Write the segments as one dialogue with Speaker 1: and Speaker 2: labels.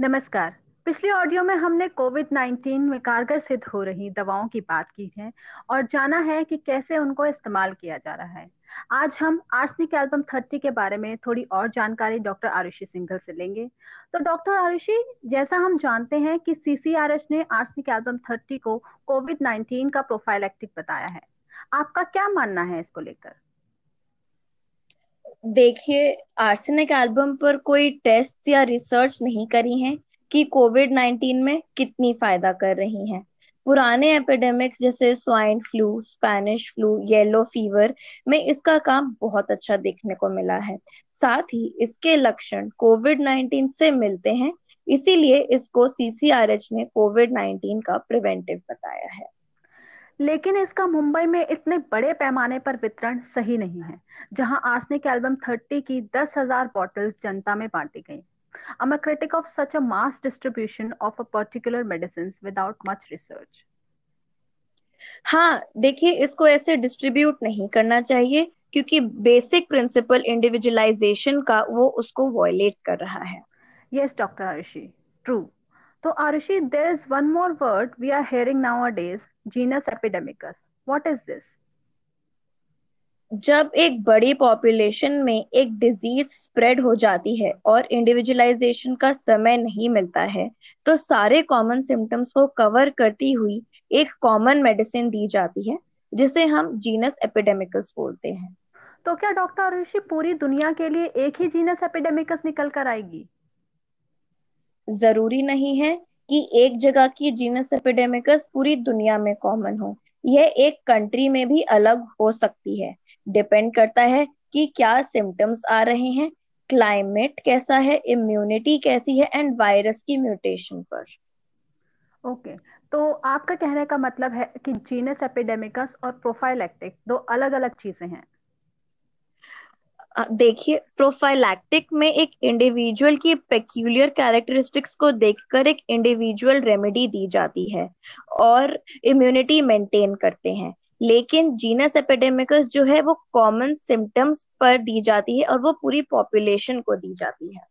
Speaker 1: नमस्कार। पिछले ऑडियो में हमने कोविड 19 में कारगर सिद्ध हो रही दवाओं की बात की है और जाना है कि कैसे उनको इस्तेमाल किया जा रहा है। आज हम आर्सनिक एल्बम 30 के बारे में थोड़ी और जानकारी डॉक्टर आरुषि सिंघल से लेंगे। तो डॉक्टर आरुषि, जैसा हम जानते हैं कि सीसीआरएच ने आर्सनिक एल्बम 30 को कोविड 19 का प्रोफाइलेक्टिक बताया है। आपका क्या मानना है इसको लेकर?
Speaker 2: देखिए आर्सेनिक एल्बम पर कोई टेस्ट या रिसर्च नहीं करी है कि कोविड 19 में कितनी फ़ायदा कर रही हैं। पुराने एपिडेमिक्स जैसे swine flu Spanish flu yellow fever में इसका काम बहुत अच्छा देखने को मिला है। साथ ही इसके लक्षण कोविड 19 से मिलते हैं, इसीलिए इसको सीसीआरएच ने कोविड 19 का प्रिवेंटिव बताया है।
Speaker 1: लेकिन इसका मुंबई में इतने बड़े पैमाने पर वितरण सही नहीं है जहाँ आर्सनिक एल्बम 30 की दस हज़ार बॉटल्स जनता में बांटी गई। I'm a critic of such a mass distribution of a particular medicines without much research.
Speaker 2: हाँ देखिए इसको ऐसे डिस्ट्रीब्यूट नहीं करना चाहिए क्योंकि बेसिक प्रिंसिपल इंडिविजुअलाइजेशन का वो उसको वॉयलेट कर रहा है।
Speaker 1: यस डॉक्टर आरुषि ट्रू तो Arushi there is one more word we are hearing now genus epidemicus what is this
Speaker 2: जब एक बड़ी पॉपुलेशन में एक डिज़ीज़ स्प्रेड हो जाती है और इंडिविजुअलाइजेशन का समय नहीं मिलता है तो सारे कॉमन सिम्टम्स को कवर करती हुई एक कॉमन मेडिसिन दी जाती है जिसे हम जीनस एपिडेमिकस बोलते हैं।
Speaker 1: तो क्या डॉक्टर ऋषि पूरी दुनिया के लिए एक ही जीनस एपिडेमिकस निकल कर आएगी?
Speaker 2: ज़रूरी नहीं है कि एक जगह की जीनस एपिडेमिकस पूरी दुनिया में कॉमन हो। यह एक कंट्री में भी अलग हो सकती है। डिपेंड करता है कि क्या सिम्टम्स आ रहे हैं क्लाइमेट कैसा है इम्यूनिटी कैसी है एंड वायरस की म्यूटेशन पर।
Speaker 1: Okay okay. तो आपका कहने का मतलब है कि जीनस एपिडेमिकस और प्रोफाइलैक्टिक दो अलग अलग चीज़ें हैं।
Speaker 2: देखिए प्रोफाइलैक्टिक में एक इंडिविजुअल की पेक्यूलियर कैरेक्टरिस्टिक्स को देखकर एक इंडिविजुअल रेमेडी दी जाती है और इम्यूनिटी मेंटेन करते हैं। लेकिन जीनस एपिडेमिकस जो है, वो कॉमन सिम्टम्स पर दी जाती है और वो पूरी पॉपुलेशन को दी जाती है।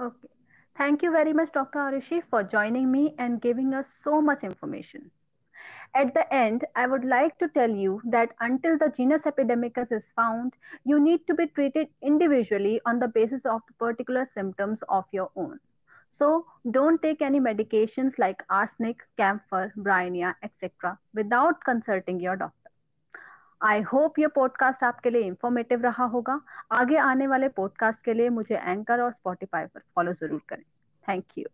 Speaker 1: Okay thank you very much doctor Arushi for joining me and giving us so much information At the end, I would like to tell you that until the genus epidemicus is found, you need to be treated individually on the basis of the particular symptoms of your own. So don't take any medications like arsenic, camphor, bryonia, etc. without consulting your doctor. I hope ये podcast आपके लिए informative रहा होगा आगे आने वाले podcast के लिए मुझे एंकर और स्पॉटिफाई पर फॉलो जरूर करें थैंक यू